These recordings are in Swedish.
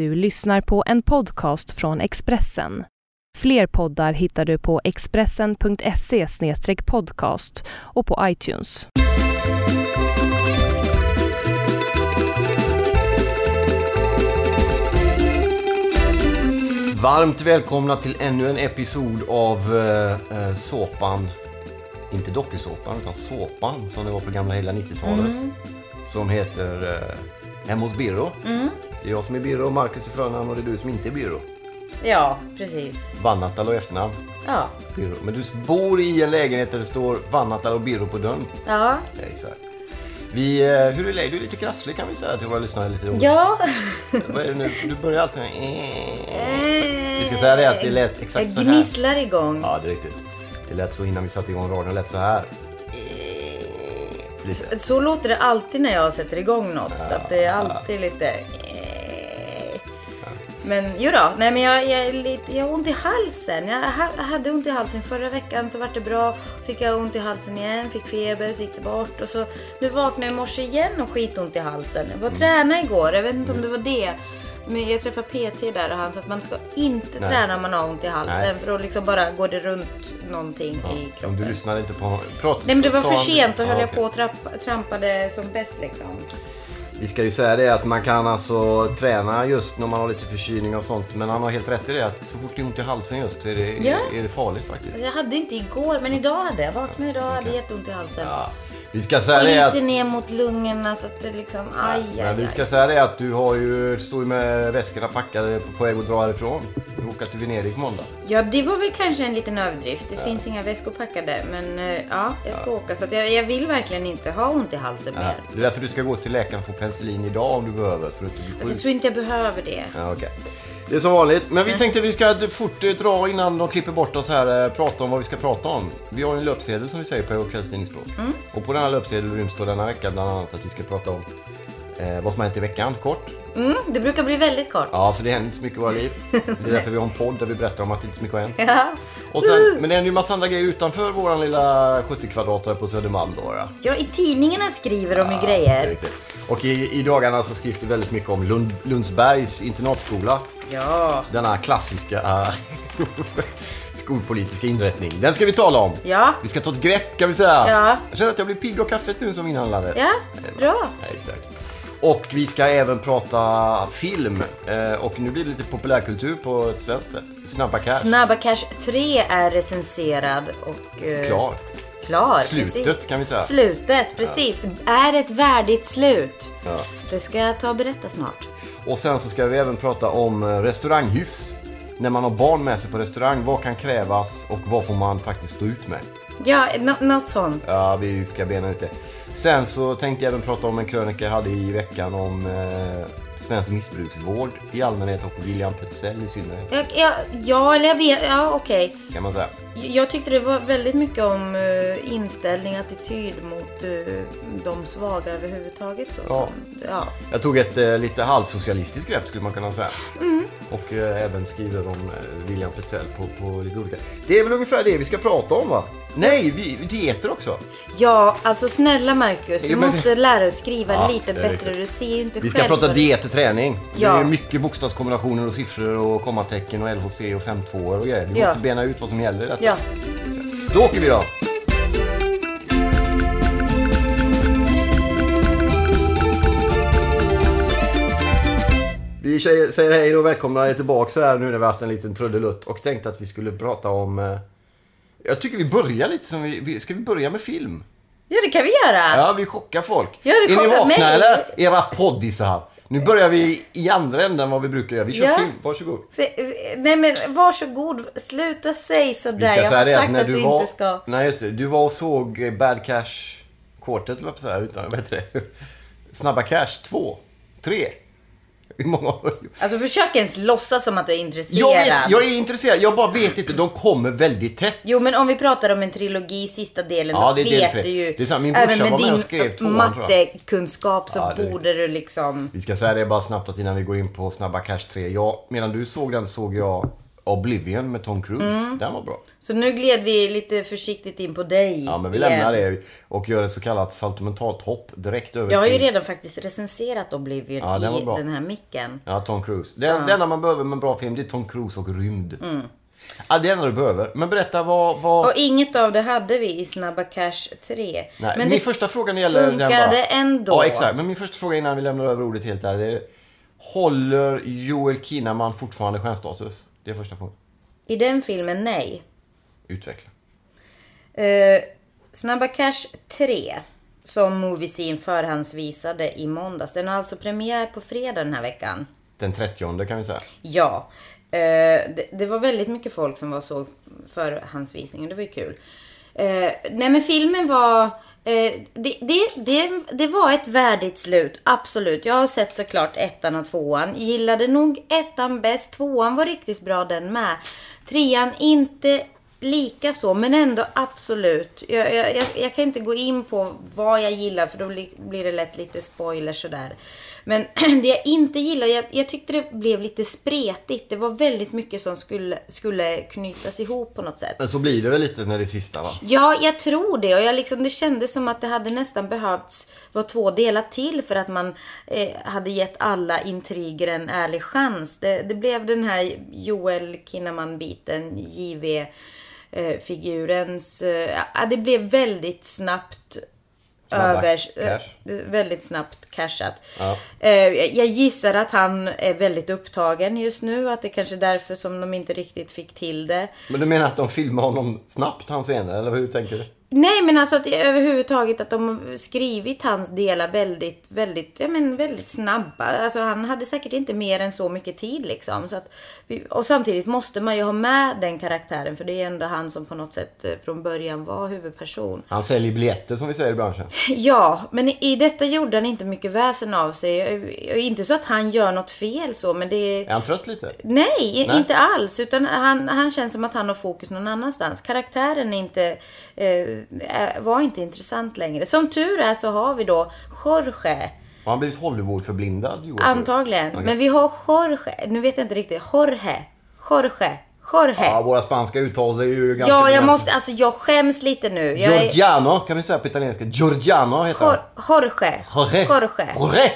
Du lyssnar på en podcast från Expressen. Fler poddar hittar du på expressen.se podcast och på iTunes. Varmt välkomna till ännu en episod av eh, eh, såpan. Inte dokusåpan, utan såpan som det var på gamla hela 90-talet. Som heter eh, Hemma hos Birro. Det är jag som är Birro, Marcus är förnamn och det är du som inte är Birro. Ja, precis. Vannatal och efternamn. Ja. Birro. Men du bor i en lägenhet där det står Vannatal och Birro på dörren. Ja. Ja, exakt. Vi, eh, hur är läget? Du är lite krasslig kan vi säga till våra lyssnare. Lite roligt. Ja. Vad är det nu? Du börjar alltid med... Vi ska säga det att det lät Jag exakt så här. gnisslar igång. Ja, det är riktigt. Det lät så innan vi satte igång radion. Det lät så här. Lite. Så låter det alltid när jag sätter igång något. Så att det är alltid lite... Men jo då, nej men jag, jag, är lite, jag har ont i halsen. Jag ha- hade ont i halsen förra veckan så vart det bra. Fick jag ont i halsen igen, fick feber så gick det bort. Och så nu vaknade jag i morse igen och skitont i halsen. Jag var och tränade igår, jag vet inte om det var det. Men jag träffade PT där och han sa att man ska inte Nej. träna om man har ont i halsen. Nej. För då liksom bara går det runt någonting i Om kroppen. du lyssnade inte på prat, Nej men det var för sent, då höll Ja, jag på och trampade som bäst liksom. Vi ska ju säga det att man kan alltså träna just när man har lite förkylning och sånt. Men han har helt rätt i det att så fort det är ont i halsen just så är det, Ja. är det farligt faktiskt. Alltså jag hade inte igår, men idag hade jag. Vaknade idag, hade jätteont i halsen. Ja. Vi ska säga och det att... lite ner mot lungorna så att det liksom, aj, aj, Men vi aj. ska säga det att du har ju, står ju med väskorna packade på, väg att dra härifrån. Du åker till Venedig på måndag. Ja, det var väl kanske en liten överdrift. Det finns inga väskor packade, men eh, ja, jag ska åka. Så att jag, jag vill verkligen inte ha ont i halsen mer. Det är därför du ska gå till läkaren och få penicillin idag om du behöver. Så du inte blir Alltså, jag tror inte jag behöver det. Ja, okej. Det är som vanligt. Men vi tänkte vi ska fort eh, dra innan de klipper bort oss här, eh, prata om vad vi ska prata om. Vi har en löpsedel som vi säger på kvällstidningsspråk. Och på den här löpsedeln ryms då denna vecka bland annat att vi ska prata om eh, vad som har hänt i veckan, kort. Mm, det brukar bli väldigt kort. Ja, för det händer inte så mycket i våra liv. Det är därför vi har en podd där vi berättar om att det inte så mycket har hänt. Ja. Och sen, men det händer ju massa andra grejer utanför våran lilla 70 kvadratare på Södermalm då. Ja. ja, i tidningarna skriver de ju Det är grejer. Och i, i dagarna så skrivs det väldigt mycket om Lund, Lundsbergs internatskola. Ja. Denna klassiska äh, skolpolitiska inrättning. Den ska vi tala om. Ja. Vi ska ta ett grepp kan vi säga. Ja. Jag känner att jag blir pigg av kaffet nu som inhandlare. Ja, bra. Ja, exakt. Och vi ska även prata film. Eh, och nu blir det lite populärkultur på ett svenskt sätt. Snabba cash. Snabba Cash 3 är recenserad och... eh, Klar. Klar, Slutet, precis. kan vi säga. Slutet, precis. Är ett värdigt slut. Ja. Det ska jag ta och berätta snart. Och sen så ska vi även prata om eh, restauranghyfs. När man har barn med sig på restaurang, vad kan krävas och vad får man faktiskt stå ut med? Ja, nå- något sånt. Ja, vi ska bena ut det. Sen så tänkte jag även prata om en krönika jag hade i veckan om eh, svensk missbruksvård i allmänhet och William Petzell i synnerhet. Ja, ja, ja eller jag vet. Ja, okej. Kan man säga. Jag tyckte det var väldigt mycket om uh, inställning, attityd mot uh, de svaga överhuvudtaget. Så, Ja. som, ja. Jag tog ett eh, lite halvsocialistiskt grepp skulle man kunna säga. Och eh, även skriver om William Petzell på, på lite olika... Det är väl ungefär det vi ska prata om va? Nej, vi, dieter också. ja, alltså snälla Marcus. Du måste lära dig skriva Ja, lite det är bättre. riktigt. Du ser ju inte Vi ska själv prata vad- och träning. Ja. Det är mycket bokstavskombinationer och siffror och kommatecken och LHC och 5-2 och grejer. Vi Ja. måste bena ut vad som gäller i detta. Ja. Då åker vi då! Vi tjejer säger hej och välkomna er tillbaka här nu när vi har haft en liten trudelutt och tänkte att vi skulle prata om... eh, Jag tycker vi börjar lite som vi... vi- Ska vi börja med film? ja, det kan vi göra. Ja, vi chockar folk. Ja, det är ni vakna mig. eller? Era poddisar. Nu börjar vi i andra änden vad vi brukar göra. Vi kör Ja. film. Varsågod. Eh, nej men varsågod, sluta säga sådär. Vi Jag har sagt att du, du var... inte ska. Nej, just det. Du var och såg eh, Bad Cash Quartet, eller så här, utan vad heter det? Snabba Cash 2, 3. Hur många Alltså försök ens låtsas som att du är intresserad. jag, vet, jag är intresserad, jag bara vet inte. De kommer väldigt tätt. Jo men om vi pratar om en trilogi, sista delen, Ja, då del vet tre. du ju. Det är sant, min brorsa även med din mattekunskap så Ja, det borde du liksom... Vi ska säga det bara snabbt att innan vi går in på Snabba Cash 3. Jag, medan du såg den såg jag Oblivion med Tom Cruise. Mm. Den var bra. Så nu gled vi lite försiktigt in på dig Ja, men vi igen. lämnar det och gör ett så kallat saltomentalt hopp direkt över Jag har ju till... redan faktiskt recenserat Oblivion Ja, den i den här micken. Ja, Tom Cruise. Det, det enda man behöver med en bra film det är Tom Cruise och rymd. Ja, det är det enda du behöver. Men berätta vad... vad... Och inget av det hade vi i Snabba Cash 3. Nej, men min första fråga när gäller... den funkade bara- ändå. Ja, exakt. Men min första fråga innan vi lämnar över ordet helt där. Det är, håller Joel Kinnaman fortfarande stjärnstatus? Det är första frågan. I den filmen, nej. Utveckla. Eh, Snabba Cash 3, som Movie Scene förhandsvisade i måndags. Den har alltså premiär på fredag den här veckan. Den 30 kan vi säga. Ja. Eh, det, det var väldigt mycket folk som var så förhandsvisningen. Det var ju kul. Eh, nej men filmen var... Eh, det, det, det, det var ett värdigt slut, absolut. Jag har sett såklart ettan och tvåan. Gillade nog ettan bäst. Tvåan var riktigt bra den med. Trean inte lika så, men ändå absolut. Jag, jag, jag, jag kan inte gå in på vad jag gillar för då blir, blir det lätt lite spoilers sådär. Men det jag inte gillar, jag, jag tyckte det blev lite spretigt. Det var väldigt mycket som skulle, skulle knytas ihop på något sätt. Men så blir det väl lite när det är sista va? Ja, jag tror det. Och jag liksom, det kändes som att det hade nästan behövts vara två delar till för att man eh, hade gett alla intriger en ärlig chans. Det, det blev den här Joel Kinnaman-biten, JV eh, figurens, eh, ja, det blev väldigt snabbt över, eh, väldigt snabbt cashat. Ja. Eh, jag gissar att han är väldigt upptagen just nu, att det kanske är därför som de inte riktigt fick till det. Men du menar att de filmar honom snabbt, hans scener, eller hur tänker du? Nej men alltså att överhuvudtaget att de skrivit hans delar väldigt, väldigt, ja men väldigt snabba. Alltså han hade säkert inte mer än så mycket tid liksom. Så att, vi- och samtidigt måste man ju ha med den karaktären för det är ändå han som på något sätt eh, från början var huvudperson. Han säljer biljetter som vi säger i branschen. Ja, men i, i detta gjorde han inte mycket väsen av sig. Inte så att han gör något fel så men det är... Han trött lite? Nej, Nej. inte alls. Utan han, han känns som att han har fokus någon annanstans. Karaktären är inte, eh, var inte intressant längre. Som tur är så har vi då Jorge. Har han blivit Hollywood-förblindad? Antagligen. Men vi har Jorge. Nu vet jag inte riktigt. Jorge. Jorge. Jorge. Ja, Ja, våra spanska uttal är ju ganska jag begränsade. måste, alltså jag skäms lite nu. Jag är, Giorgiano kan vi säga på italienska. Giorgiano heter han. Jor- Jorge. Jorge. Jorge. Jorge.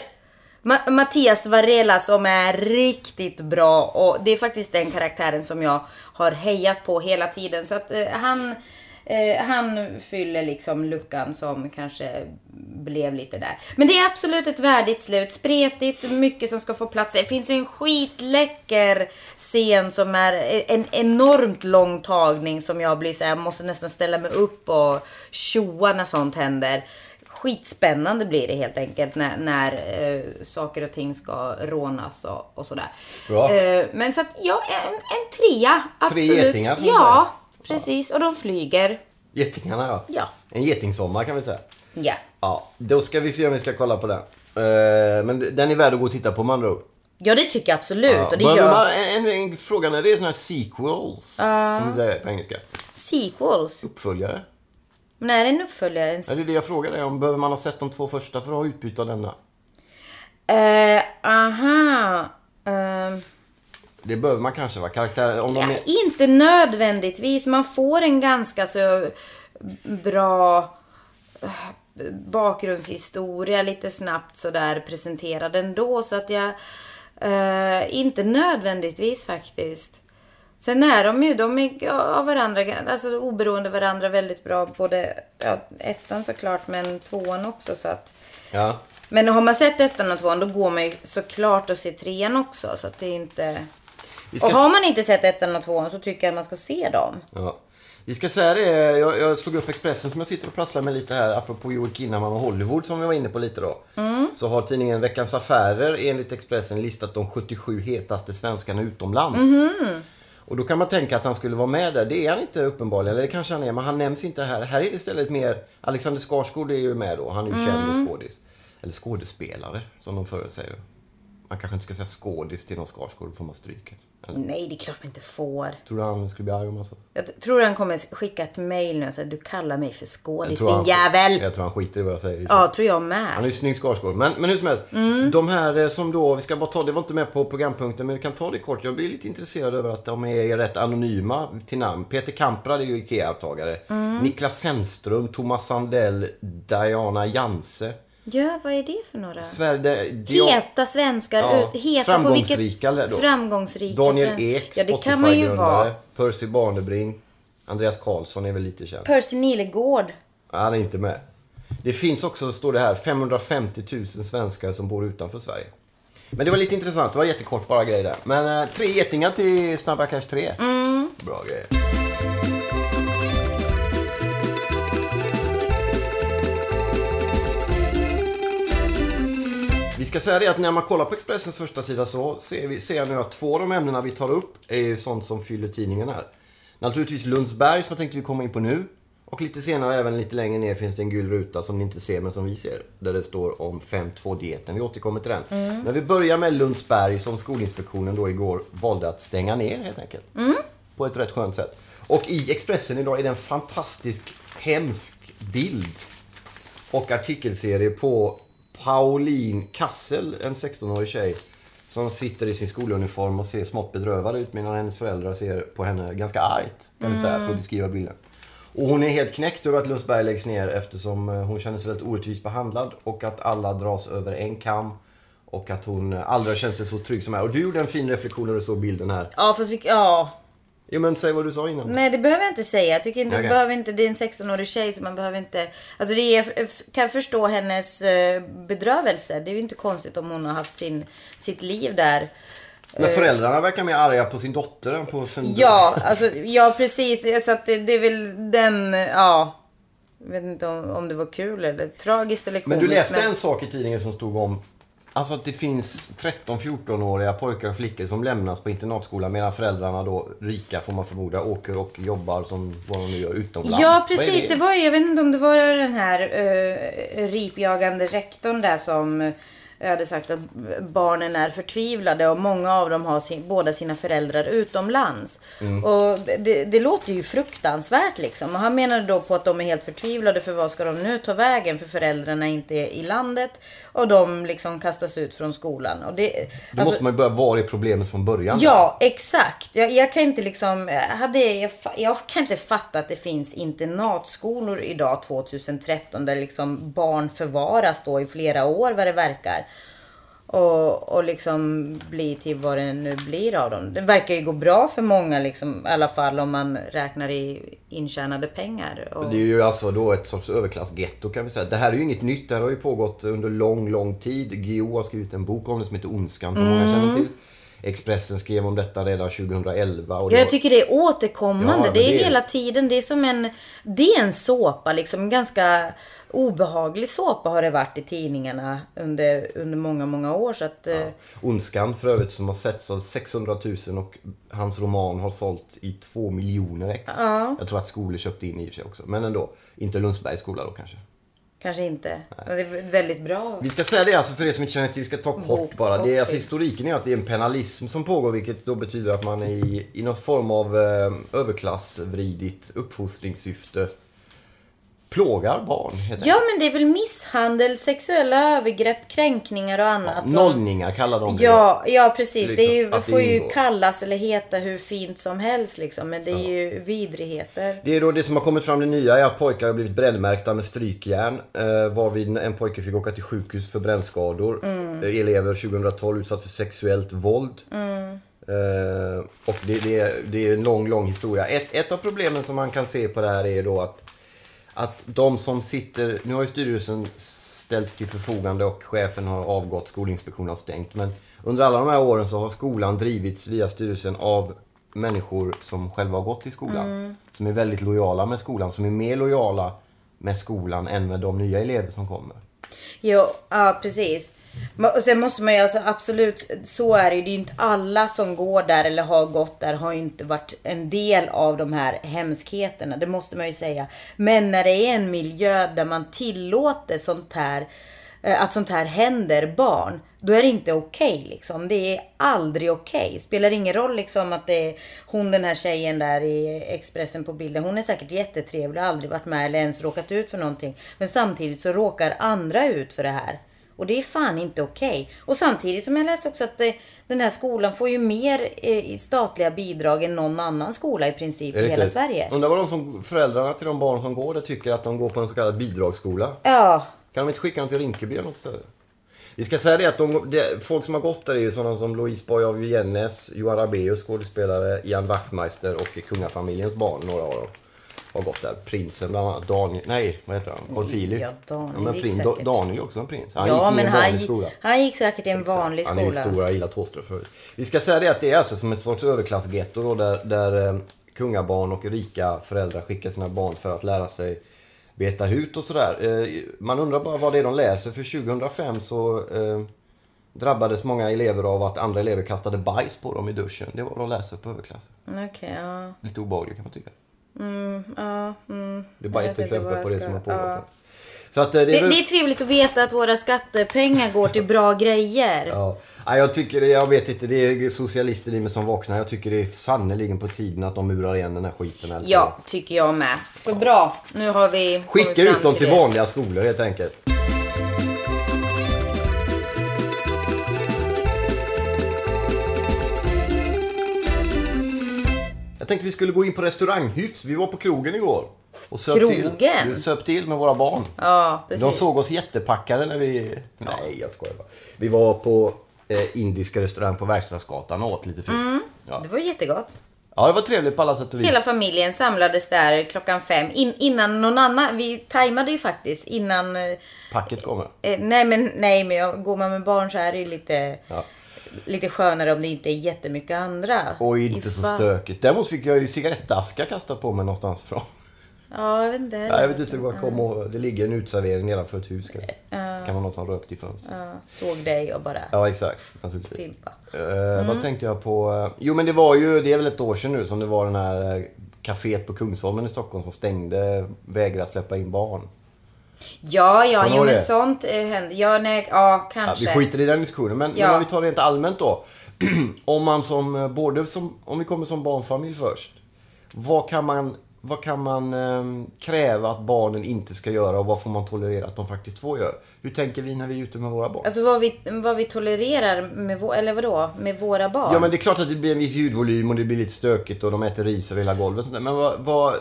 Ma- Mattias Varela som är riktigt bra och det är faktiskt den karaktären som jag har hejat på hela tiden. Så att eh, han, eh, han fyller liksom luckan som kanske blev lite där. Men det är absolut ett värdigt slut. Spretigt, mycket som ska få plats. Det finns en skitläcker scen som är en enormt lång tagning som jag blir så här, jag måste nästan ställa mig upp och tjoa när sånt händer skitspännande blir det helt enkelt när, när eh, saker och ting ska rånas och, och sådär. Eh, men så att ja, en, en trea. Absolut. getingar, som Ja, precis. Och de flyger. Getingarna ja. Ja. En getingsommar kan vi säga. Ja. Ja, då ska vi se om vi ska kolla på den. Eh, men den är värd att gå och titta på med andra ord. Ja, det tycker jag absolut. Ja, Och det gör man, en, en, en fråga när det är såna här sequels, som vi säger på engelska. sequels. Uppföljare. Men är det en uppföljare? En... Ja, det är det jag frågar dig om. Behöver man ha sett de två första för att ha utbyte av denna? Eh, aha. Ehm, Det behöver man kanske va? Karaktär, om de Ja, är... inte nödvändigtvis. Man får en ganska så bra eh, bakgrundshistoria lite snabbt sådär presenterad ändå. Så att jag... Eh, inte nödvändigtvis faktiskt. Sen är de ju, de är av varandra, alltså oberoende varandra väldigt bra. Både ja, ettan såklart men tvåan också. Så att, Ja. men har man sett ettan och tvåan då går man ju såklart och ser trean också. Så att det är inte... Och har man inte sett ettan och tvåan så tycker jag att man ska se dem. Ja. Vi ska säga det, jag, jag slog upp Expressen som jag sitter och prasslar med lite här apropå Joel Kinnaman och Hollywood som vi var inne på lite då. Så har tidningen Veckans Affärer enligt Expressen listat de 77 hetaste svenskarna utomlands. Och då kan man tänka att han skulle vara med där. Det är han inte uppenbarligen, eller det kanske han är, men han nämns inte här. Här är det istället mer, Alexander Skarsgård är ju med då, han är ju känd och skådis. Eller skådespelare som de förut säger. Man kanske inte ska säga skådis till någon Skarsgård, då får man stryka. Eller? Nej, det är klart man inte får. Tror du han skulle bli arg om man sa Jag tror han kommer skicka ett mail nu och säga du kallar mig för skådis din han- jävel. Jag tror han skiter i vad jag säger. Ja, tror jag Han är med. ju snygg Skarsgård. Men, men hur som helst. Mm. De här eh, som då, vi ska bara ta, det var inte med på programpunkten men vi kan ta det kort. Jag blir lite intresserad över att de är rätt anonyma till namn. Peter Kamprad är ju IKEA-avtagare. Mm. Niklas Zennström, Thomas Sandell, Diana Janse. Ja, vad är det för några? Sverige, Dion, Heta svenskar. Ja, ut- Heta framgångsrika på vilket... då. Framgångsrika. Daniel Ek, Ja, det kan man ju vara. Percy Barnebring. Andreas Karlsson är väl lite känd. Percy Nilegård. Han är inte med. Det finns också, står det här, 550 000 svenskar som bor utanför Sverige. Men det var lite intressant. Det var jättekort bara grej där. Men eh, tre getingar till Snabba Cash 3. Bra grejer. Vi ska säga det att när man kollar på Expressens första sida så ser, vi, ser jag nu att två av de ämnena vi tar upp är ju sånt som fyller tidningen här. Naturligtvis Lundsberg som jag tänkte vi komma in på nu. Och lite senare, även lite längre ner, finns det en gul ruta som ni inte ser men som vi ser. Där det står om 5.2-dieten. Vi återkommer till den. Men vi börjar med Lundsberg som Skolinspektionen då igår valde att stänga ner helt enkelt. På ett rätt skönt sätt. Och i Expressen idag är det en fantastisk, hemsk bild och artikelserie på Pauline Kassel, en 16-årig tjej. Som sitter i sin skoluniform och ser smått bedrövad ut medan hennes föräldrar ser på henne ganska argt. Kan vi säga, för att beskriva bilden. Och hon är helt knäckt över att Lundsberg läggs ner eftersom eh, hon känner sig väldigt orättvist behandlad och att alla dras över en kam. Och att hon aldrig har känt sig så trygg som här. Och du gjorde en fin reflektion när du såg bilden här. Ja, fast vi... Ja. Jo men säg vad du sa innan. Nej, det behöver jag inte säga. Jag tycker inte, man behöver inte... Det är en 16-årig tjej så man behöver inte... Alltså det är, kan förstå hennes eh, bedrövelse. Det är ju inte konstigt om hon har haft sin, sitt liv där. Men föräldrarna verkar mer arga på sin dotter än på sin... Ja, alltså, ja precis. Så att det, det är väl den, ja. Jag vet inte om, om det var kul eller tragiskt eller Men komiskt. du läste en sak i tidningen som stod om Alltså att det finns 13-14-åriga pojkar och flickor som lämnas på internatskolan medan föräldrarna då, rika får man förmoda, åker och jobbar som vad de nu gör utomlands. Ja precis, det? var ju, jag vet inte om det var den här uh, ripjagande rektorn där som eh, hade sagt att barnen är förtvivlade och många av dem har sin, båda sina föräldrar utomlands. Mm. Och det, det låter ju fruktansvärt liksom. Och han menade då på att de är helt förtvivlade för vad ska de nu ta vägen för föräldrarna är inte i landet. Och de liksom kastas ut från skolan. Och det, Då alltså- måste man ju börja, var är problemet från början? Ja, exakt. Jag, jag kan inte liksom, hade, jag, jag kan inte fatta att det finns internatskolor idag 2013 där liksom barn förvaras då i flera år vad det verkar. Och, och liksom bli till vad det nu blir av dem. Det verkar ju gå bra för många liksom, i alla fall om man räknar i intjänade pengar. Och, Det är ju alltså då ett sorts överklassgetto kan vi säga. Det här är ju inget nytt. Det här har ju pågått under lång, lång tid. Guillou har skrivit en bok om det som heter Ondskan som många känner till. Expressen skrev om detta redan 2011. Och Ja, jag tycker det är återkommande. Ja, det är det är- hela tiden. Det är som en, det är en såpa liksom. Ganska obehaglig såpa har det varit i tidningarna under, under många, många år. Så att, eh, Ondskan för övrigt som har setts av 600 000 och hans roman har sålt i 2 miljoner ex. Jag tror att skolor köpte in i och för sig också. Men ändå. Inte Lundsbergs skola då kanske. kanske inte. Men det är väldigt bra. Vi ska säga det alltså för er som inte känner till, vi ska ta kort Bok bara. Det är, alltså, historiken är att det är en penalism som pågår vilket då betyder att man är i, i någon form av eh, överklassvridigt uppfostringssyfte plågar barn. Ja, men det är väl misshandel, sexuella övergrepp, kränkningar och annat. som- Nollningar kallar de det. Ja, ja precis. Liksom, det ju, det får ju ingår. kallas eller heta hur fint som helst liksom. Men det är ju vidrigheter. Det är då det som har kommit fram det nya är att pojkar har blivit brännmärkta med strykjärn. Eh, varvid en pojke fick åka till sjukhus för brännskador. Eh, elever 2012 utsatt för sexuellt våld. Eh, och det, det, det är en lång, lång historia. Ett, ett av problemen som man kan se på det här är då att, att de som sitter... Nu har ju styrelsen ställts till förfogande och chefen har avgått, Skolinspektionen har stängt. Men under alla de här åren så har skolan drivits via styrelsen av människor som själva har gått i skolan. Som är väldigt lojala med skolan, som är mer lojala med skolan än med de nya elever som kommer. Jo, ja precis. Mm. Och sen måste man ju alltså absolut, så är det ju. Det är ju inte alla som går där eller har gått där har ju inte varit en del av de här hemskheterna. Det måste man ju säga. Men när det är en miljö där man tillåter sånt här, eh, att sånt här händer barn. Då är det inte okej liksom. Det är aldrig okej. Spelar ingen roll liksom att det är hon den här tjejen där i Expressen på bilden. Hon är säkert jättetrevlig och aldrig varit med eller ens råkat ut för någonting. Men samtidigt så råkar andra ut för det här. Och det är fan inte okej. Och samtidigt som jag läste också att eh, den här skolan får ju mer eh, statliga bidrag än någon annan skola i princip i hela Sverige. Undrar vad de som, föräldrarna till de barn som går där tycker att de går på en så kallad bidragsskola. Ja, Kan de inte skicka dem till Rinkeby eller något ställe? Vi ska säga det att de, det, folk som har gått där är ju sådana som Louise Boy av Jennes, Johan Rabaeus skådespelare, Ian Wachtmeister och kungafamiljens barn, några av dem. Har gått där. Prinsen bland annat, Daniel, nej vad heter han? Carl Philip. Ja, Daniel men gick prins, säkert. Daniel är också en prins. Han ja gick i men en han, gick- skola. han gick säkert i en Exakt. vanlig Han är ju skola. stor, jag gillar Thåström förut. Vi ska säga det att det är alltså som ett sorts överklassgetto då där, där eh, kungabarn och rika föräldrar skickar sina barn för att lära sig beta hut och sådär. Eh, man undrar bara vad det är de läser för 2005 så eh, drabbades många elever av att andra elever kastade bajs på dem i duschen. Det var vad de läser på överklass. Okej, ja. Lite obehagligt kan man tycka. Ja mm. Det är bara Jag ett exempel på det ska- som har pågått. ja. Så att, eh, det, Det, är det är trevligt att veta att våra skattepengar går till bra grejer. Ja. Ja, jag tycker det, jag vet inte, det är socialister i mig som vaknar. Jag tycker det är sannerligen på tiden att de murar igen den här skiten. eller? Ja, tycker jag med. Så bra. Nu har vi Skicka ut dem till det. vanliga skolor helt enkelt. Jag tänkte vi skulle gå in på restauranghyfs. Vi var på krogen igår. Och söp Krogen? till, vi söp till med våra barn. Ja, precis. De såg oss jättepackade när vi... Nej, jag skojar bara. Vi var på eh, indiska restaurang på Verkstadsgatan och åt lite fint. Ja. Det var jättegott. ja, det var trevligt på alla sätt och vis. Hela familjen samlades där klockan fem. In, innan någon annan. Vi tajmade ju faktiskt innan... eh, Packet kommer. Eh, nej men nej men jag, går man med barn så är det ju lite, Ja. Lite skönare om det inte är jättemycket andra. Och inte så stökigt. Däremot fick jag ju cigarettaska kastad på mig någonstans ifrån. Ja, jag vet inte. Ja, jag vet inte vad kom och, Det ligger en utservering nedanför ett hus kanske. Kan vara någon som rökt i fönstret. Ja, såg dig och bara Ja, exakt. Naturligtvis. fimpa. Eh, Vad tänkte jag på? Jo, men det var ju, det är väl ett år sedan nu som det var den här eh, kaféet på Kungsholmen i Stockholm som stängde, vägrade släppa in barn. Ja, ja, jo men sånt eh, händer. Ja, nej, ja Ja, kanske. vi skiter i den diskussionen, men, Ja. men om vi tar det rent allmänt då. om man som, eh, både som, om vi kommer som barnfamilj först. Vad kan man, vad kan man ehm, kräva att barnen inte ska göra och vad får man tolerera att de faktiskt får göra? Hur tänker vi när vi är ute med våra barn? Alltså vad vi, vad vi tolererar med, vå- eller vadå, med våra barn. Ja men det är klart att det blir en viss ljudvolym och det blir lite stökigt och de äter ris över hela golvet. och sånt där. Men vad, vad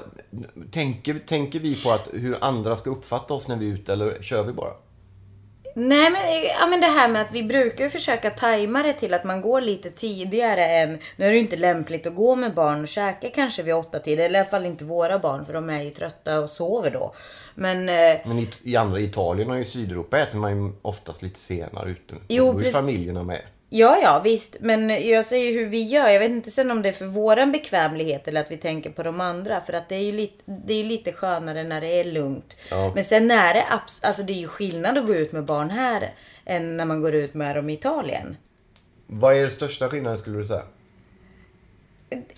tänker, tänker vi på att hur andra ska uppfatta oss när vi är ute eller kör vi bara? Nej men, ja, men det här med att vi brukar försöka tajma det till att man går lite tidigare än... Nu är det ju inte lämpligt att gå med barn och käka kanske vid åtta tid. Eller i alla fall inte våra barn för de är ju trötta och sover då. Men... eh, Men i, i andra Italien och i Sydeuropa äter man ju oftast lite senare ute. Jo, Då är precis. familjerna med. Ja, ja, visst. Men jag säger hur vi gör. Jag vet inte sen om det är för våran bekvämlighet eller att vi tänker på de andra. För att det är ju lite, det är lite skönare när det är lugnt. Ja. Men sen är det, alltså det är ju skillnad att gå ut med barn här än när man går ut med dem i Italien. Vad är den största skillnaden skulle du säga?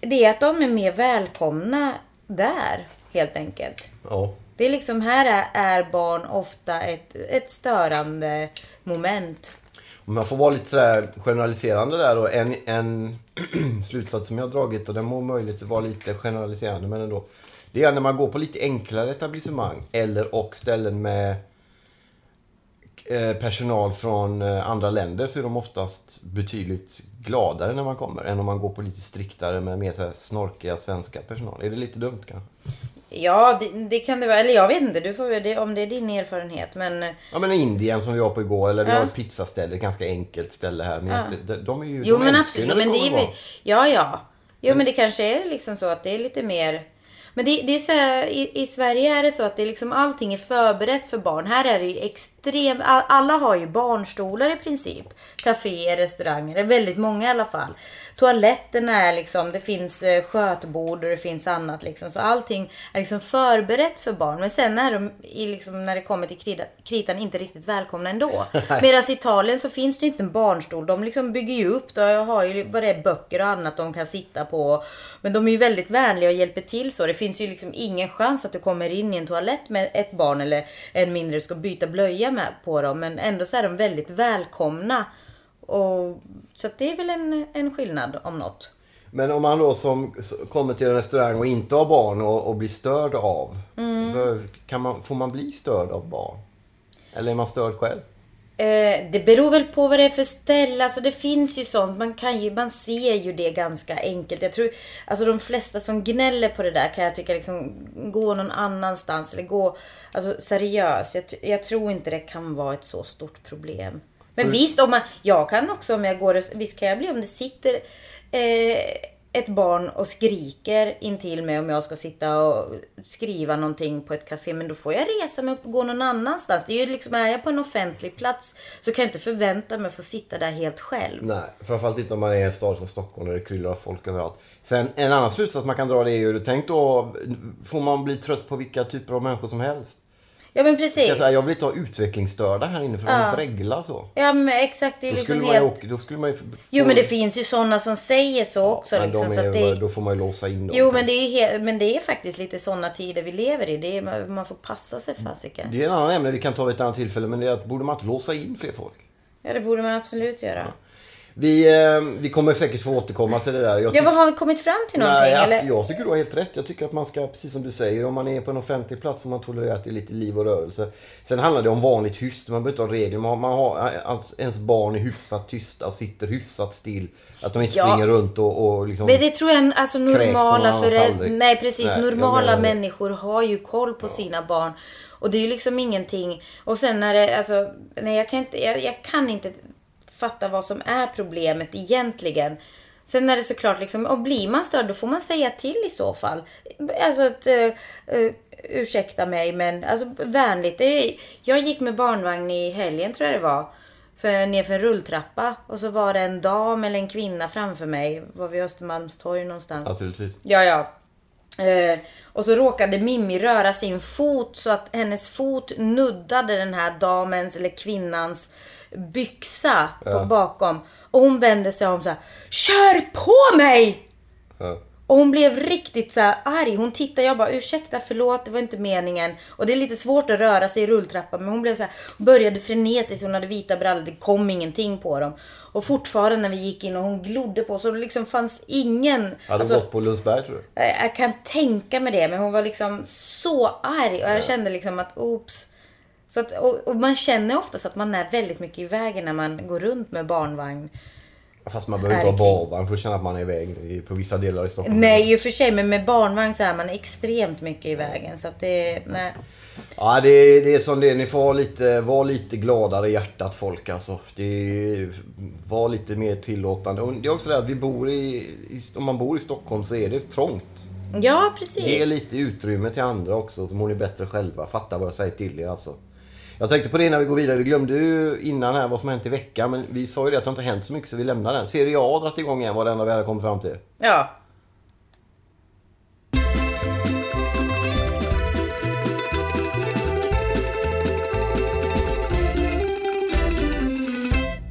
Det är att de är mer välkomna där, helt enkelt. Ja. Det är liksom, här är, är barn ofta ett, ett störande moment. Om jag får vara lite sådär generaliserande där och en, en slutsats som jag har dragit och den må möjligt vara lite generaliserande men ändå. Det är när man går på lite enklare etablissemang eller och ställen med eh, personal från eh, andra länder så är de oftast betydligt gladare när man kommer än om man går på lite striktare med mer så snorkiga svenska personal. Är det lite dumt kanske? Ja, det, det kan det vara. Eller jag vet inte, du får, det, om det är din erfarenhet. Men Ja men Indien som vi var på igår eller vi Ja. har ett pizzaställe, ett ganska enkelt ställe här. Men Ja. de, de är ju Jo de men absolut. Men det är ja ja. Jo men det kanske är liksom så att det är lite mer. Men det, det är så här, i, i Sverige är det så att det liksom allting är förberett för barn. Här är det ju extremt, alla har ju barnstolar i princip. Caféer, restauranger, väldigt många i alla fall. Toaletterna är liksom, det finns eh, skötbord och det finns annat liksom. Så allting är liksom förberett för barn. Men sen är de, liksom, när det kommer till krita, kritan, inte riktigt välkomna ändå. Medan i Italien så finns det inte en barnstol. De liksom bygger ju upp, de har ju vad det är, böcker och annat de kan sitta på. Men de är ju väldigt vänliga och hjälper till så. Det finns ju liksom ingen chans att du kommer in i en toalett med ett barn eller en mindre ska byta blöja med på dem. Men ändå så är de väldigt välkomna Och, så det är väl en, en skillnad om något. Men om man då som kommer till en restaurang och inte har barn och, och blir störd av. Mm. Kan man, får man bli störd av barn? Eller är man störd själv? Eh, det beror väl på vad det är för ställe. Alltså det finns ju sånt. Man, kan ju, man ser ju det ganska enkelt. Jag tror, alltså de flesta som gnäller på det där kan jag tycka liksom gå någon annanstans. Eller gå, alltså seriöst. Jag, jag tror inte det kan vara ett så stort problem. Men visst, om man, jag kan också om jag går och, visst kan jag bli om det sitter eh, ett barn och skriker intill mig om jag ska sitta och skriva någonting på ett café. Men då får jag resa mig upp och gå någon annanstans. Det är ju liksom, är jag på en offentlig plats så kan jag inte förvänta mig att få sitta där helt själv. Nej, framförallt inte om man är i en stad som Stockholm där det kryllar av folk överallt. Sen en annan slutsats man kan dra det är ju, tänk då, får man bli trött på vilka typer av människor som helst? Ja men precis. Jag, säga, jag vill inte ha utvecklingsstörda här inne för de dreglar så. Ja men exakt, det är Då liksom skulle, ju, helt... åka- då skulle man ju... få- Jo men det finns ju sådana som säger så också. men liksom, de så är, att det... Då får man ju låsa in dem. Jo men det, är he... men det är faktiskt lite sådana tider vi lever i. Det är... Man får passa sig fasiken. Det är en annan ämne vi kan ta vid ett annat tillfälle men det är att borde man inte låsa in fler folk? Ja det borde man absolut göra. Vi, eh, vi kommer säkert få återkomma till det där. Jag Ja vad har vi kommit fram till någonting Nej, eller? jag tycker du har helt rätt. Jag tycker att man ska, precis som du säger, om man är på en offentlig plats får man tolerera att det är lite liv och rörelse. Sen handlar det om vanligt hyfs. Man behöver inte ha regler. Man, man har, alltså, ens barn är hyfsat tysta och sitter hyfsat still. Att de inte Ja. springer runt och, och liksom... Men det tror jag alltså normala föräldrar... Nej precis, Nej, normala människor har ju koll på sina barn. Och det är ju liksom ingenting... Och sen när det, alltså... Nej jag kan inte, jag, jag kan inte fatta vad som är problemet egentligen. Sen är det såklart liksom, och blir man störd då får man säga till i så fall. Alltså att, uh, uh, ursäkta mig men alltså vänligt. Jag gick med barnvagn i helgen tror jag det var. För, nerför en rulltrappa. Och så var det en dam eller en kvinna framför mig. Var vid Östermalmstorg någonstans. Naturligtvis. Ja, ja. Eh, och så råkade Mimmi röra sin fot så att hennes fot nuddade den här damens eller kvinnans byxa på bakom. Och hon vände sig om så här. Kör på mig! Ja. Och hon blev riktigt så här arg. Hon tittade, jag bara ursäkta, förlåt, det var inte meningen. Och det är lite svårt att röra sig i rulltrappan. Men hon blev så här, började frenetiskt, hon hade vita brallor, det kom ingenting på dem. Och fortfarande när vi gick in och hon glodde på så det liksom fanns ingen... Hade de alltså, gått på Lundsberg tror du? Eh, Jag kan tänka mig det, men hon var liksom så arg och jag kände liksom att oops. Så att, och, och man känner oftast att man är väldigt mycket i vägen när man går runt med barnvagn. Fast man behöver inte ha barvagn för att känna att man är i väg i- på vissa delar i Stockholm. Nej, i och för sig, men med barnvagn så är man extremt mycket i vägen. Så att det, nej. Ja, det är, det är som det är. Ni får vara lite, vara lite gladare i hjärtat folk alltså. Det var lite mer tillåtande. Och det är också det att vi bor i, i, om man bor i Stockholm så är det trångt. Ja, precis. Ge lite utrymme till andra också så mår ni bättre själva. Fatta vad jag säger till er alltså. Jag tänkte på det när vi går vidare. Vi glömde ju innan här vad som hänt i veckan. Men vi sa ju det att det inte hänt så mycket så vi lämnar den. Serie A har dragit igång igen var det enda vi hade kommit fram till. Ja.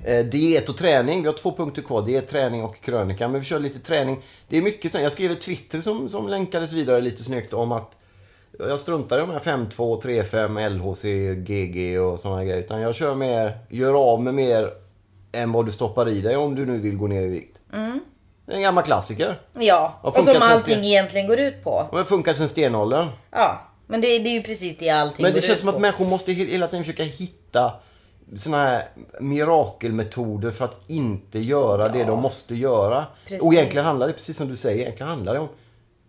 Eh, diet och träning. Vi har två punkter kvar. Diet, träning och krönika. Men vi kör lite träning. Det är mycket. Jag skrev ett Twitter som, som länkades vidare lite snyggt om att jag struntar i de här 5-2, 3-5, LHC, GG och sådana grejer. Utan jag kör mer, gör av med mer än vad du stoppar i dig om du nu vill gå ner i vikt. Det är en gammal klassiker. Ja, och som allting sten- egentligen går ut på. Och det har funkat sedan stenåldern. Ja, men det, det är ju precis det allting Men det går känns ut som att på. människor måste he- hela tiden försöka hitta såna här mirakelmetoder för att inte göra det de måste göra. Precis. Och egentligen handlar det, precis som du säger, egentligen handlar det om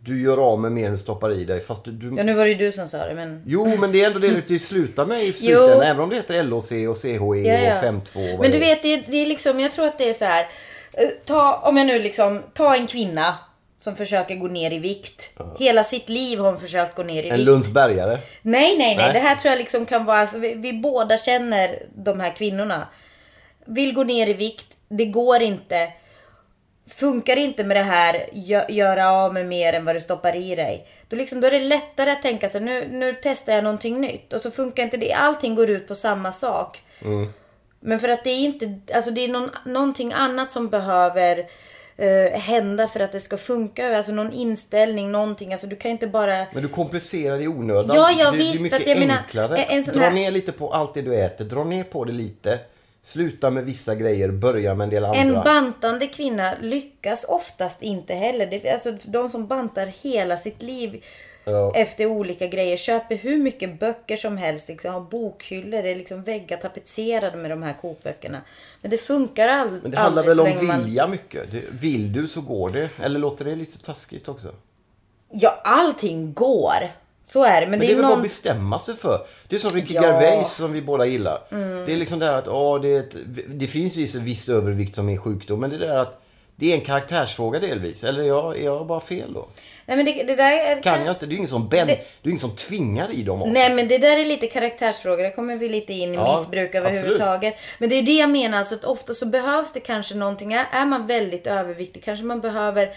du gör av med mer än du stoppar i dig. Fast du, du... Ja, nu var det ju du som sa det, men... Jo, men det är ändå det det slutar med i slutändan. Även om det heter LOC och CHE Ja, ja. och 5-2. och vad Men du det är. vet, det, är liksom, jag tror att det är så här. eh, Ta, om jag nu liksom, ta en kvinna som försöker gå ner i vikt. Hela sitt liv har hon försökt gå ner i En vikt. Lundsbergare. Nej, nej, nej, Nej. Det här tror jag liksom kan vara, alltså, vi, vi båda känner de här kvinnorna. Vill gå ner i vikt, det går inte. Funkar inte med det här, gö- göra av med mer än vad du stoppar i dig. Då, liksom, då är det lättare att tänka sig, nu, nu testar jag någonting nytt. Och så funkar inte det, allting går ut på samma sak. Men för att det är inte, alltså det är någon, någonting annat som behöver eh, hända för att det ska funka. Alltså någon inställning, någonting. Alltså du kan inte bara... Men du komplicerar det i onödan. Ja, ja, det, visst, det är mycket jag menar, enklare. en- en Dra ner lite på allt det du äter. Dra ner på det lite. Sluta med vissa grejer, börja med en del andra. En bantande kvinna lyckas oftast inte heller. Det, alltså, de som bantar hela sitt liv Ja. efter olika grejer. Köper hur mycket böcker som helst. Liksom, har bokhyllor. Det är liksom väggar tapetserade med de här kokböckerna. Men det funkar all, Men det handlar aldrig väl om länge man... vilja mycket? Det, vill du så går det. Eller låter det lite taskigt också? Ja, allting går. Så är det. Men, Men det det är väl bara någon... att bestämma sig för. Det är som Ricky Ja. Mm. Gervais som vi båda gillar. Det är liksom det här att åh, det, ett, det finns viss, viss övervikt som är sjukdom. Men det där att det är en karaktärsfråga delvis. Eller är jag, är jag bara fel då? Nej men det, det där är... Kan jag inte? Det är ingen som, ben, Det- det... är ingen som tvingar i dem. Nej men det där är lite karaktärsfrågor. Det kommer vi lite in i Ja, missbruk överhuvudtaget. Men det är det jag menar. Alltså att ofta så behövs det kanske någonting. Är man väldigt överviktig kanske man behöver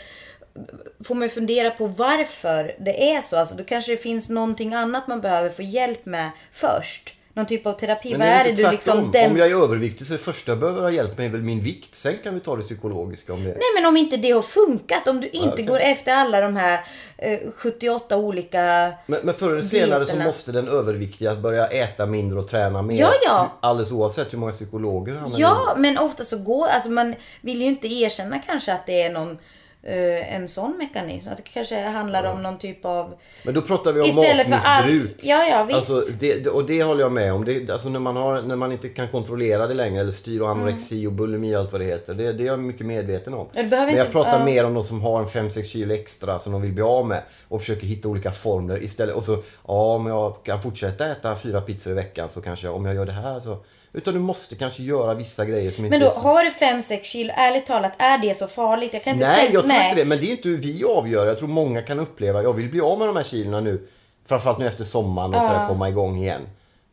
Får man fundera på varför det är så. Alltså då kanske det finns någonting annat man behöver få hjälp med först. Någon typ av terapi. Men Vad är det du liksom... Dem... Om jag är överviktig så är det första jag behöver ha hjälp med är väl min vikt. Sen kan vi ta det psykologiska om det. Nej men om inte det har funkat. Om du inte okej. går efter alla de här eh, 78 olika... Men, men förr eller senare så måste den överviktiga börja äta mindre och träna mer. Ja, ja. Alldeles oavsett hur många psykologer han Ja, men ofta så går... Alltså man vill ju inte erkänna kanske att det är någon... eh, en sån mekanism. Att det kanske handlar om någon typ av... Men då pratar vi om Istället för all... matmissbruk. Ja, ja visst. Alltså, det, och det håller jag med om. Det, alltså när, man har, när man inte kan kontrollera det längre eller styr och anorexi och bulimi och allt vad det heter. Det, det är jag mycket medveten om. Ja, Men jag inte- pratar ja. mer om de som har en 5-6 kilo extra som de vill bli av med. Och försöker hitta olika formler istället. Och så, ja om jag kan fortsätta äta fyra pizzor i veckan så kanske jag, om jag gör det här så. Utan du måste kanske göra vissa grejer som inte Men då har du 5-6 kilo, ärligt talat, är det så farligt? Jag kan inte Nej, tänka- jag tror nej. inte det. Men det är inte hur vi avgör. Jag tror många kan uppleva, jag vill bli av med de här kilona nu. Framförallt nu efter sommaren och sådär komma igång igen.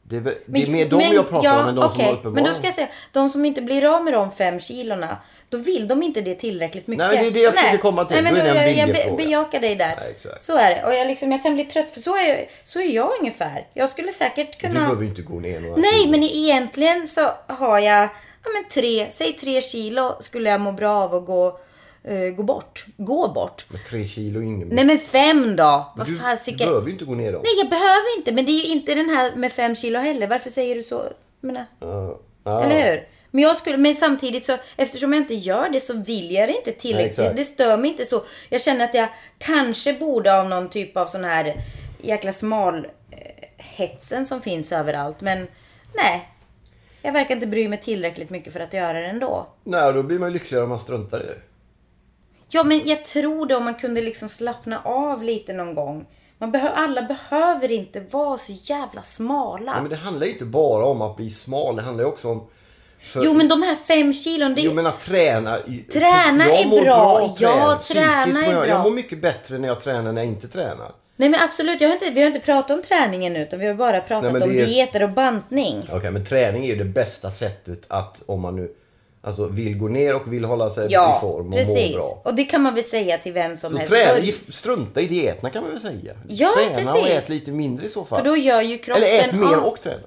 Det är, väl- det är mer de jag pratar om än de som okej, har uppenbara. Men då ska jag säga, de som inte blir av med de fem kilorna, då vill de inte det tillräckligt mycket. Nej, men det är det jag försöker komma till. Nej, men Då jag, jag be, bejakar dig där. Nej, exakt. Så är det. Och jag, liksom, jag kan bli trött, för så är, jag, så är jag ungefär. Jag skulle säkert Du kunna... behöver ju inte gå ner några Nej, kilo. men egentligen så har jag, ja men tre, säg tre kilo skulle jag må bra av att gå, gå bort. Gå bort. Men tre kilo är ingen... Nej men fem då! Vad du, du fasiken. behöver ju inte gå ner dem. Nej jag behöver inte, men det är ju inte den här med fem kilo heller. Varför säger du så? Jag menar, Ja. Ja. Eller hur? Men, jag skulle, men samtidigt så, eftersom jag inte gör det så vill jag det inte Nej, tillräckligt. exakt. det stör mig inte så. Jag känner att jag kanske borde av någon typ av sån här jäkla smal eh, hetsen som finns överallt. Men nej. Jag verkar inte bry mig tillräckligt mycket för att göra det ändå. Nej, då blir man ju lyckligare om man struntar i det. Ja, men jag tror det om man kunde liksom slappna av lite någon gång. Man behö- alla behöver inte vara så jävla smala. Ja, men det handlar ju inte bara om att bli smal. Det handlar ju också om... för- Jo, men de här fem kilon, det Jo men att träna. Träna jag är mår bra. av Ja, träna är bra. Jag mår mycket bättre när jag tränar än när jag inte tränar. Nej men absolut, jag har inte, vi har inte pratat om träningen nu utan vi har bara pratat Nej, om är- dieter och bantning. Okej, men träning är ju det bästa sättet att om man nu alltså, vill gå ner och vill hålla sig i Ja, form och precis. må bra. Och det kan man väl säga till vem som Så helst. träna, strunta i dieterna kan man väl säga. Ja, träna och precis. ät lite mindre i så fall. För då gör ju kroppen Eller ät mer av, och träna.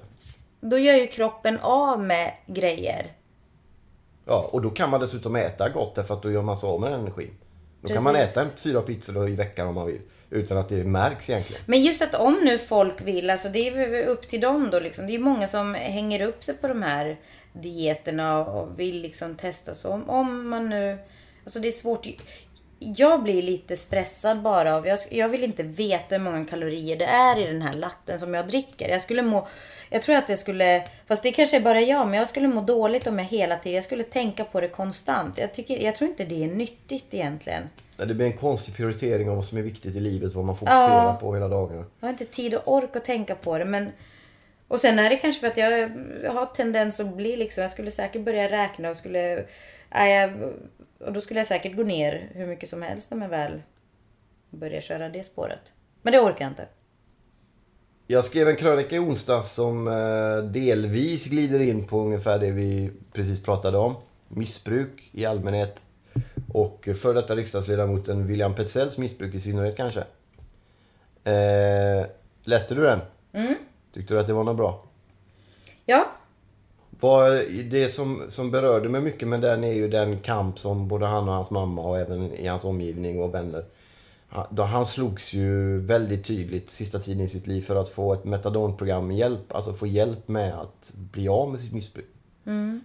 Då gör ju kroppen av med grejer. Ja, och då kan man dessutom äta gott därför att då gör man sig av med den energin. Då kan man Precis. äta fyra pizzor i veckan om man vill. Utan att det märks egentligen. Men just att om nu folk vill, alltså det är upp till dem då liksom. Det är många som hänger upp sig på de här dieterna och vill liksom testa. Så om, om man nu, alltså det är svårt. Jag blir lite stressad bara av, jag, jag vill inte veta hur många kalorier det är i den här latten som jag dricker. Jag skulle må, jag tror att jag skulle, fast det kanske är bara jag, men jag skulle må dåligt om jag hela tiden, jag skulle tänka på det konstant. Jag, tycker, jag tror inte det är nyttigt egentligen. Det blir en konstig prioritering av vad som är viktigt i livet. Vad man fokuserar Ja. på hela dagarna. Jag har inte tid och ork att tänka på det men och sen är det kanske för att jag har tendens att bli liksom, jag skulle säkert börja räkna och skulle, nej, och då skulle jag säkert gå ner hur mycket som helst om jag väl börjar köra det spåret. Men det orkar jag inte. Jag skrev en krönika i onsdags som eh, delvis glider in på ungefär det vi precis pratade om. Missbruk i allmänhet och för detta riksdagsledamoten William Petzells missbruk i synnerhet kanske. Eh, läste du den? Mm. Tyckte du att det var något bra? Ja, Vad, det som, som berörde mig mycket med den är ju den kamp som både han och hans mamma och även i hans omgivning och vänner. Han, han slogs ju väldigt tydligt sista tiden i siit liv för att få ett metadonprogram hjälp, alltså få hjälp med att bli av med sitt missbruk.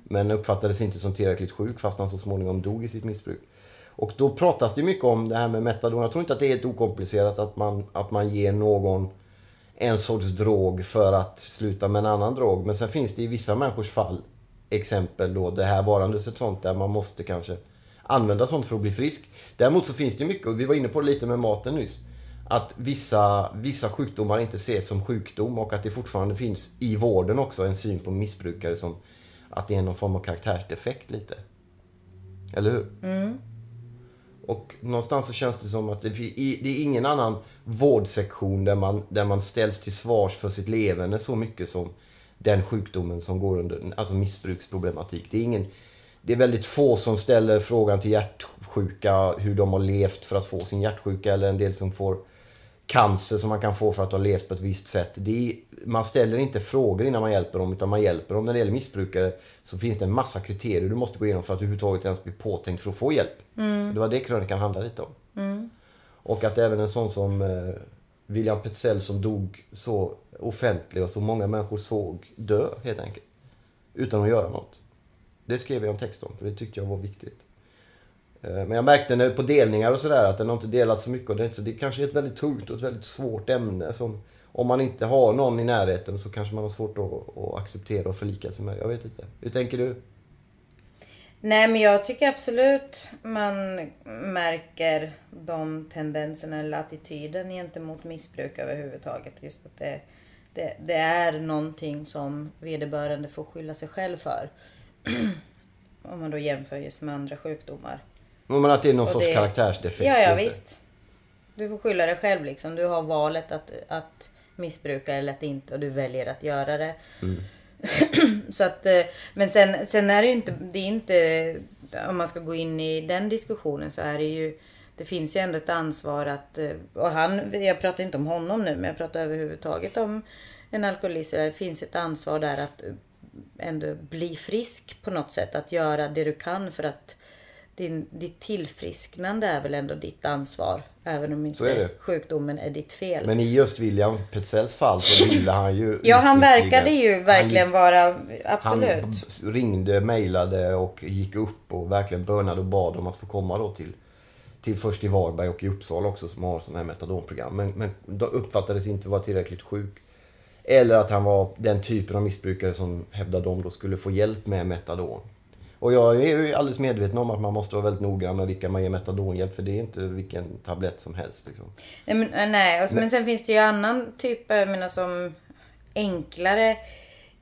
Men uppfattades inte som tillräckligt sjuk fast han så småningom dog i sitt missbruk. Och då pratas det mycket om det här med metadon. Jag tror inte att det är helt okomplicerat att man, att man ger någon en sorts drog för att sluta med en annan drog. Men sen finns det i vissa människors fall exempel då, det här varandes ett sånt där man måste kanske använda sånt för att bli frisk. Däremot så finns det mycket, och vi var inne på det lite med maten nyss, att vissa, vissa sjukdomar inte ses som sjukdom och att det fortfarande finns i vården också en syn på missbrukare som att det är någon form av karaktärsdefekt lite. Eller hur? Mm. Och någonstans så känns det som att det, det är ingen annan vårdsektion där man, där man ställs till svars för sitt levande så mycket som den sjukdomen som går under, alltså missbruksproblematik. Det är, ingen, det är väldigt få som ställer frågan till hjärtsjuka hur de har levt för att få sin hjärtsjuka eller en del som får cancer som man kan få för att ha levt på ett visst sätt. Det är, man ställer inte frågor innan man hjälper dem utan man hjälper dem. När det gäller missbrukare så finns det en massa kriterier du måste gå igenom för att överhuvudtaget ens bli påtänkt för att få hjälp. Det var det krönikan handlade lite om. Och att även en sån som eh, William Petzell som dog så offentlig och så många människor såg dö helt enkelt. Utan att göra något. Det skrev jag en text om för det tyckte jag var viktigt. Eh, men jag märkte nu på delningar och sådär att den har inte delat så mycket. Och det, är inte så det kanske är ett väldigt tungt och ett väldigt svårt ämne. Som, om man inte har någon i närheten så kanske man har svårt att, att acceptera och förlika sig med. Jag vet inte. Hur tänker du? Nej men jag tycker absolut man märker de tendenserna eller attityden gentemot missbruk överhuvudtaget. Just att det, det, det är någonting som vederbörande får skylla sig själv för. Om man då jämför just med andra sjukdomar. Men att det är någon sorts det- karaktärsdefekt. Ja, ja visst. Du får skylla dig själv liksom. Du har valet att, att missbruka eller att inte och du väljer att göra det. Så att, eh, men sen, sen är det ju inte, det är inte, om man ska gå in i den diskussionen så är det ju, det finns ju ändå ett ansvar att, eh, och han, jag pratar inte om honom nu, men jag pratar överhuvudtaget om en alkoholist. Det finns ett ansvar där att eh, ändå bli frisk på något sätt. Att göra det du kan för att din, ditt tillfrisknande är väl ändå ditt ansvar. Även om är inte det. sjukdomen är ditt fel. Men i just William Petzells fall så ville han ju... ja, han verkade ju verkligen vara, absolut. Han ringde, mejlade och gick upp och verkligen bönade och bad om att få komma då till, till först i Varberg och i Uppsala också som har sådana här metadonprogram. Men, men då uppfattades inte vara tillräckligt sjuk. Eller att han var den typen av missbrukare som hävdade de då skulle få hjälp med metadon. Och jag är ju alldeles medveten om att man måste vara väldigt noggrann med vilka man ger metadonhjälp för det är inte vilken tablett som helst. Liksom. Nej, men, äh, nej. Men sen finns det ju annan typ, jag menar som enklare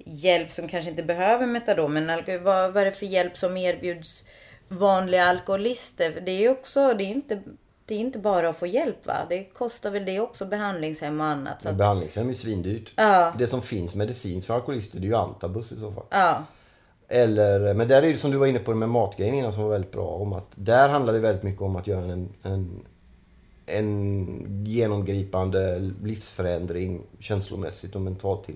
hjälp som kanske inte behöver metadon. Men vad, vad är det för hjälp som erbjuds vanliga alkoholister? Det är ju också, det är inte, det är inte bara att få hjälp va? Det kostar väl det också behandlingshem och annat. Så att, behandlingshem är ju svindyrt. Ja. Det som finns medicinskt för alkoholister det är ju antabus i så fall. ja. Eller, men där är det som du var inne på med matgrejen innan som var väldigt bra. Om att där handlar det väldigt mycket om att göra en, en, en genomgripande livsförändring känslomässigt och mentalt till.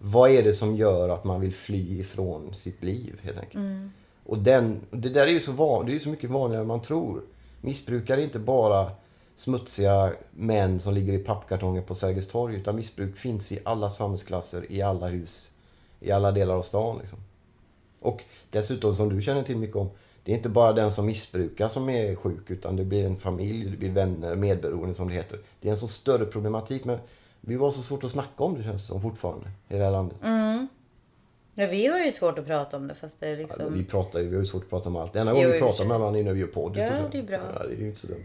Vad är det som gör att man vill fly ifrån sitt liv helt enkelt? Och den, det där är ju så, van, det är ju så mycket vanligare än man tror. Missbrukare är inte bara smutsiga män som ligger i pappkartonger på Sergels torg. Utan missbruk finns i alla samhällsklasser, i alla hus, i alla delar av stan. Liksom. Och dessutom som du känner till mycket om, det är inte bara den som missbrukar som är sjuk utan det blir en familj, det blir vänner, medberoende som det heter. Det är en så större problematik men vi var så svårt att snacka om det känns som fortfarande i det här landet. ja. Vi har ju svårt att prata om det fast det är liksom... vi pratar ju, vi har ju svårt att prata om allt. Det enda gången vi pratar med varandra är när vi gör podd. Ja, det är bra. Ja, det är ju inte så dumt.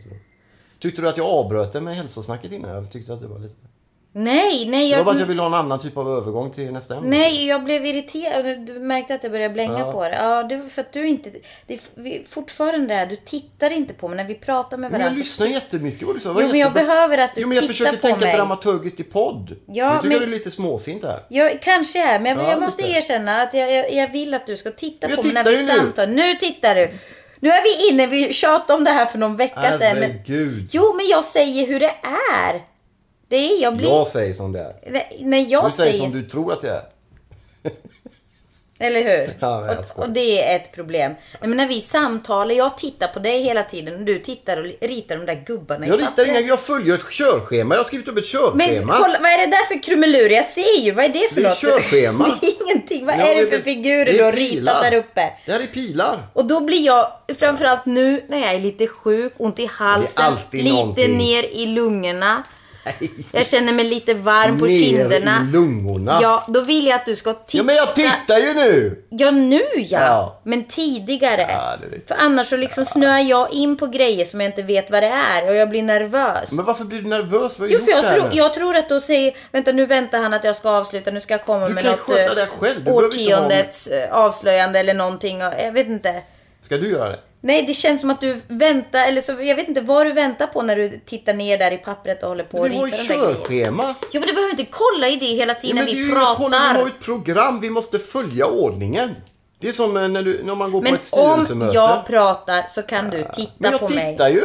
Tyckte du att jag avbröt det med hälsosnacket innan? Jag tyckte att det var lite... Nej, nej. Det var bara att jag Jag, ville ha en annan typ av övergång till nästa ämne. nej, jag blev irriterad. Du märkte att jag började blänga Ja. på det. Ja, det var för att du inte... Det är fortfarande är du tittar inte på mig när vi pratar med Men varandra. jag så lyssnar jättemycket vad du sa. Det Jo, men jag jättebra. behöver att du Jo, men jag tittar försöker på tänka mig. dramaturgiskt i podd. Ja, nu tycker men- jag du är lite småsint här. Jag kanske är, men jag, Ja, jag måste erkänna att jag, jag, jag vill att du ska titta Men på jag mig när vi tittar samtalar. Nu tittar du. Nu är vi inne, vi tjatade om det här för någon vecka sedan. Men, Herregud. jo, men jag säger hur det är. Det är, jag blir... Jag säger som det är. När jag Du säger säger... som du tror att det är. Eller hur? Ja, jag och, och det är ett problem. Nej, men när vi samtalar, jag tittar på dig hela tiden och du tittar och ritar de där gubbarna Jag ritar inga, jag följer ett körschema. Jag har skrivit upp ett Men körschema. kolla, vad är det där för krumelur? Jag ser ju, vad är det för Det är något? körschema. det är ingenting. Vad Ja, är det men för figurer du har ritat där uppe? Det här är pilar. Och då blir jag, framförallt nu när jag är lite sjuk, ont i halsen, lite någonting. ner i lungorna. Jag känner mig lite varm på Ner kinderna. i lungorna. Ja, då vill jag att du ska titta. Ja, men jag tittar ju nu! Ja, nu ja. Ja. Men tidigare. Ja, det är För annars så liksom snöar jag in på grejer som jag inte vet vad det är och jag blir nervös. Men varför blir du nervös? Vad har Jo, gjort för jag, det här tror, nu? jag tror att då säger, vänta nu väntar han att jag ska avsluta, nu ska jag komma Du med kan något sköta eh, det själv, du behöver inte ha- årtiondets eh, avslöjande eller någonting. och- Jag vet inte. Ska du göra det? Nej, det känns som att du väntar, eller så, jag vet inte vad du väntar på när du tittar ner där i pappret och håller på och Vi har ju ritar körschema. Jo, men du behöver inte kolla i det hela Ja, tiden men när vi inga kolla, vi pratar. har ju ett program. Vi måste följa ordningen. Det är som eh, när, du, när man går på Men ett om styrelsemöte. jag pratar så kan du titta Men jag på mig. tittar ju.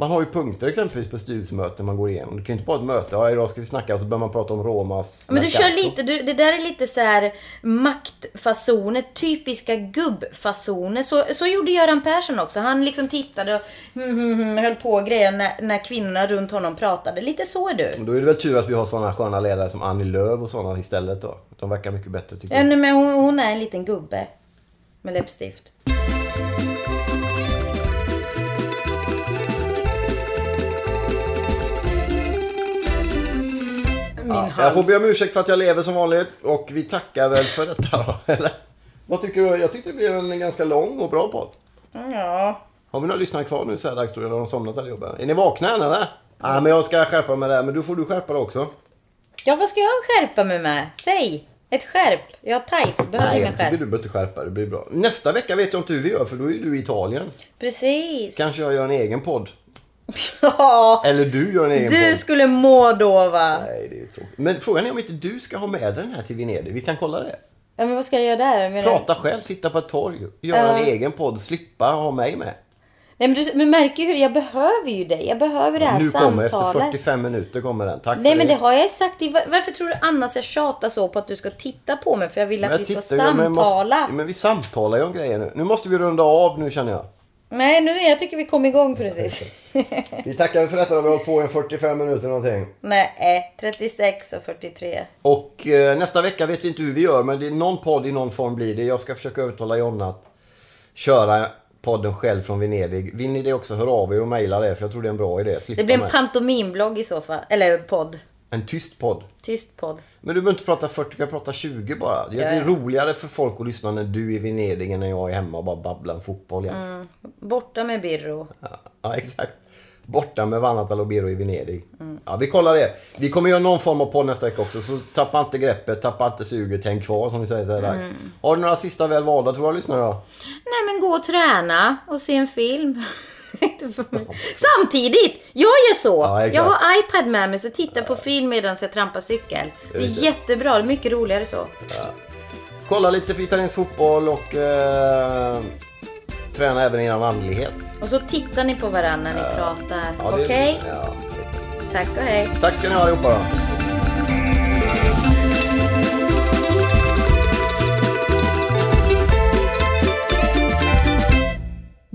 Man har ju punkter exempelvis på styrelsemöten man går igenom. Det kan ju inte bara ett möte. Ja, idag ska vi snacka och så börjar man prata om Romas Men du kör lite, du, det där är lite så här maktfasoner, typiska gubbfasoner. Så, så gjorde Göran Persson också. Han liksom tittade och hmm, hmm, höll på och grejer när, när kvinnorna runt honom pratade. Lite så är du. Då är det väl tur att vi har sådana sköna ledare som Annie Lööf och sådana istället då. De verkar mycket bättre tycker Ja, jag. nej, men hon, hon är en liten gubbe. Med läppstift. Jag får be om ursäkt för att jag lever som vanligt och vi tackar väl för detta då, eller? Vad tycker du? Jag tyckte det blev en ganska lång och bra podd. Ja. Har vi några lyssnare kvar nu så här dags då? Eller har de somnat allihopa? Är ni vakna än eller? Ja, men jag ska skärpa mig där. Men du får du skärpa dig också. ja, vad ska jag skärpa mig med? Säg! Ett skärp. Jag har tights, behöver Nej, inga skärp. du behöver inte skärpa. Det blir bra. Nästa vecka vet jag inte hur vi gör för då är du i Italien. Precis. Kanske jag gör en egen podd. Ja, Eller du gör en egen du podd. skulle må då va? Nej, det är tråkigt. Men frågan är om inte du ska ha med den här till Venedig. Vi kan kolla det. Ja, men vad ska jag göra där? Men, Prata själv, sitta på ett torg, göra Ja. en egen podd, slippa ha mig med. Nej, men du men märker ju hur jag behöver ju dig. Jag behöver det här Nu kommer efter samtalet. 45 minuter kommer den. Tack Nej för men det. har jag sagt. i- var- Varför tror du annars jag tjatar så på att du ska titta på mig? För jag vill att vi ska tittar ju, men måste- samtala. Men vi samtalar ju om grejer nu. Nu måste vi runda av nu känner jag. Nej, nu, jag tycker vi kom igång precis. Vi tackar för detta. då. Vi har hållit på i 45 minuter någonting. Nej, 36 och 43. Och eh, nästa vecka vet vi inte hur vi gör men det är någon podd i någon form blir det. Jag ska försöka övertala Jonna att köra podden själv från Venedig. Vill ni det också hör av er och mejla det för jag tror det är en bra idé. Slippa Det blir en pantomimblogg i så fall. Eller podd. En tyst podd. Tyst podd. Men du behöver inte prata 40, du kan prata 20 bara. Det är Ja, roligare för folk att lyssna när du är i Venedig än när jag är hemma och bara babblar om fotboll igen. Mm. Borta med Birro. Ja, exakt. Borta med Vanatalo Biro i Venedig. Mm. Ja, vi kollar det. Vi kommer göra någon form av podd nästa vecka också. Så tappa inte greppet, tappa inte suget, häng kvar som vi säger så här. Mm. Har du några sista väl valda tror jag lyssnare då? Nej men gå och träna och se en film. Samtidigt! Jag gör så. Ja, jag har iPad med mig så tittar på film medan jag trampar cykel. Det är jättebra. Det är mycket roligare så. Kolla lite för italiensk fotboll och eh, träna även er andlighet. Och så tittar ni på varandra när ni pratar. Ja, Okej? Ja. Tack och hej. Tack ska ni ha allihopa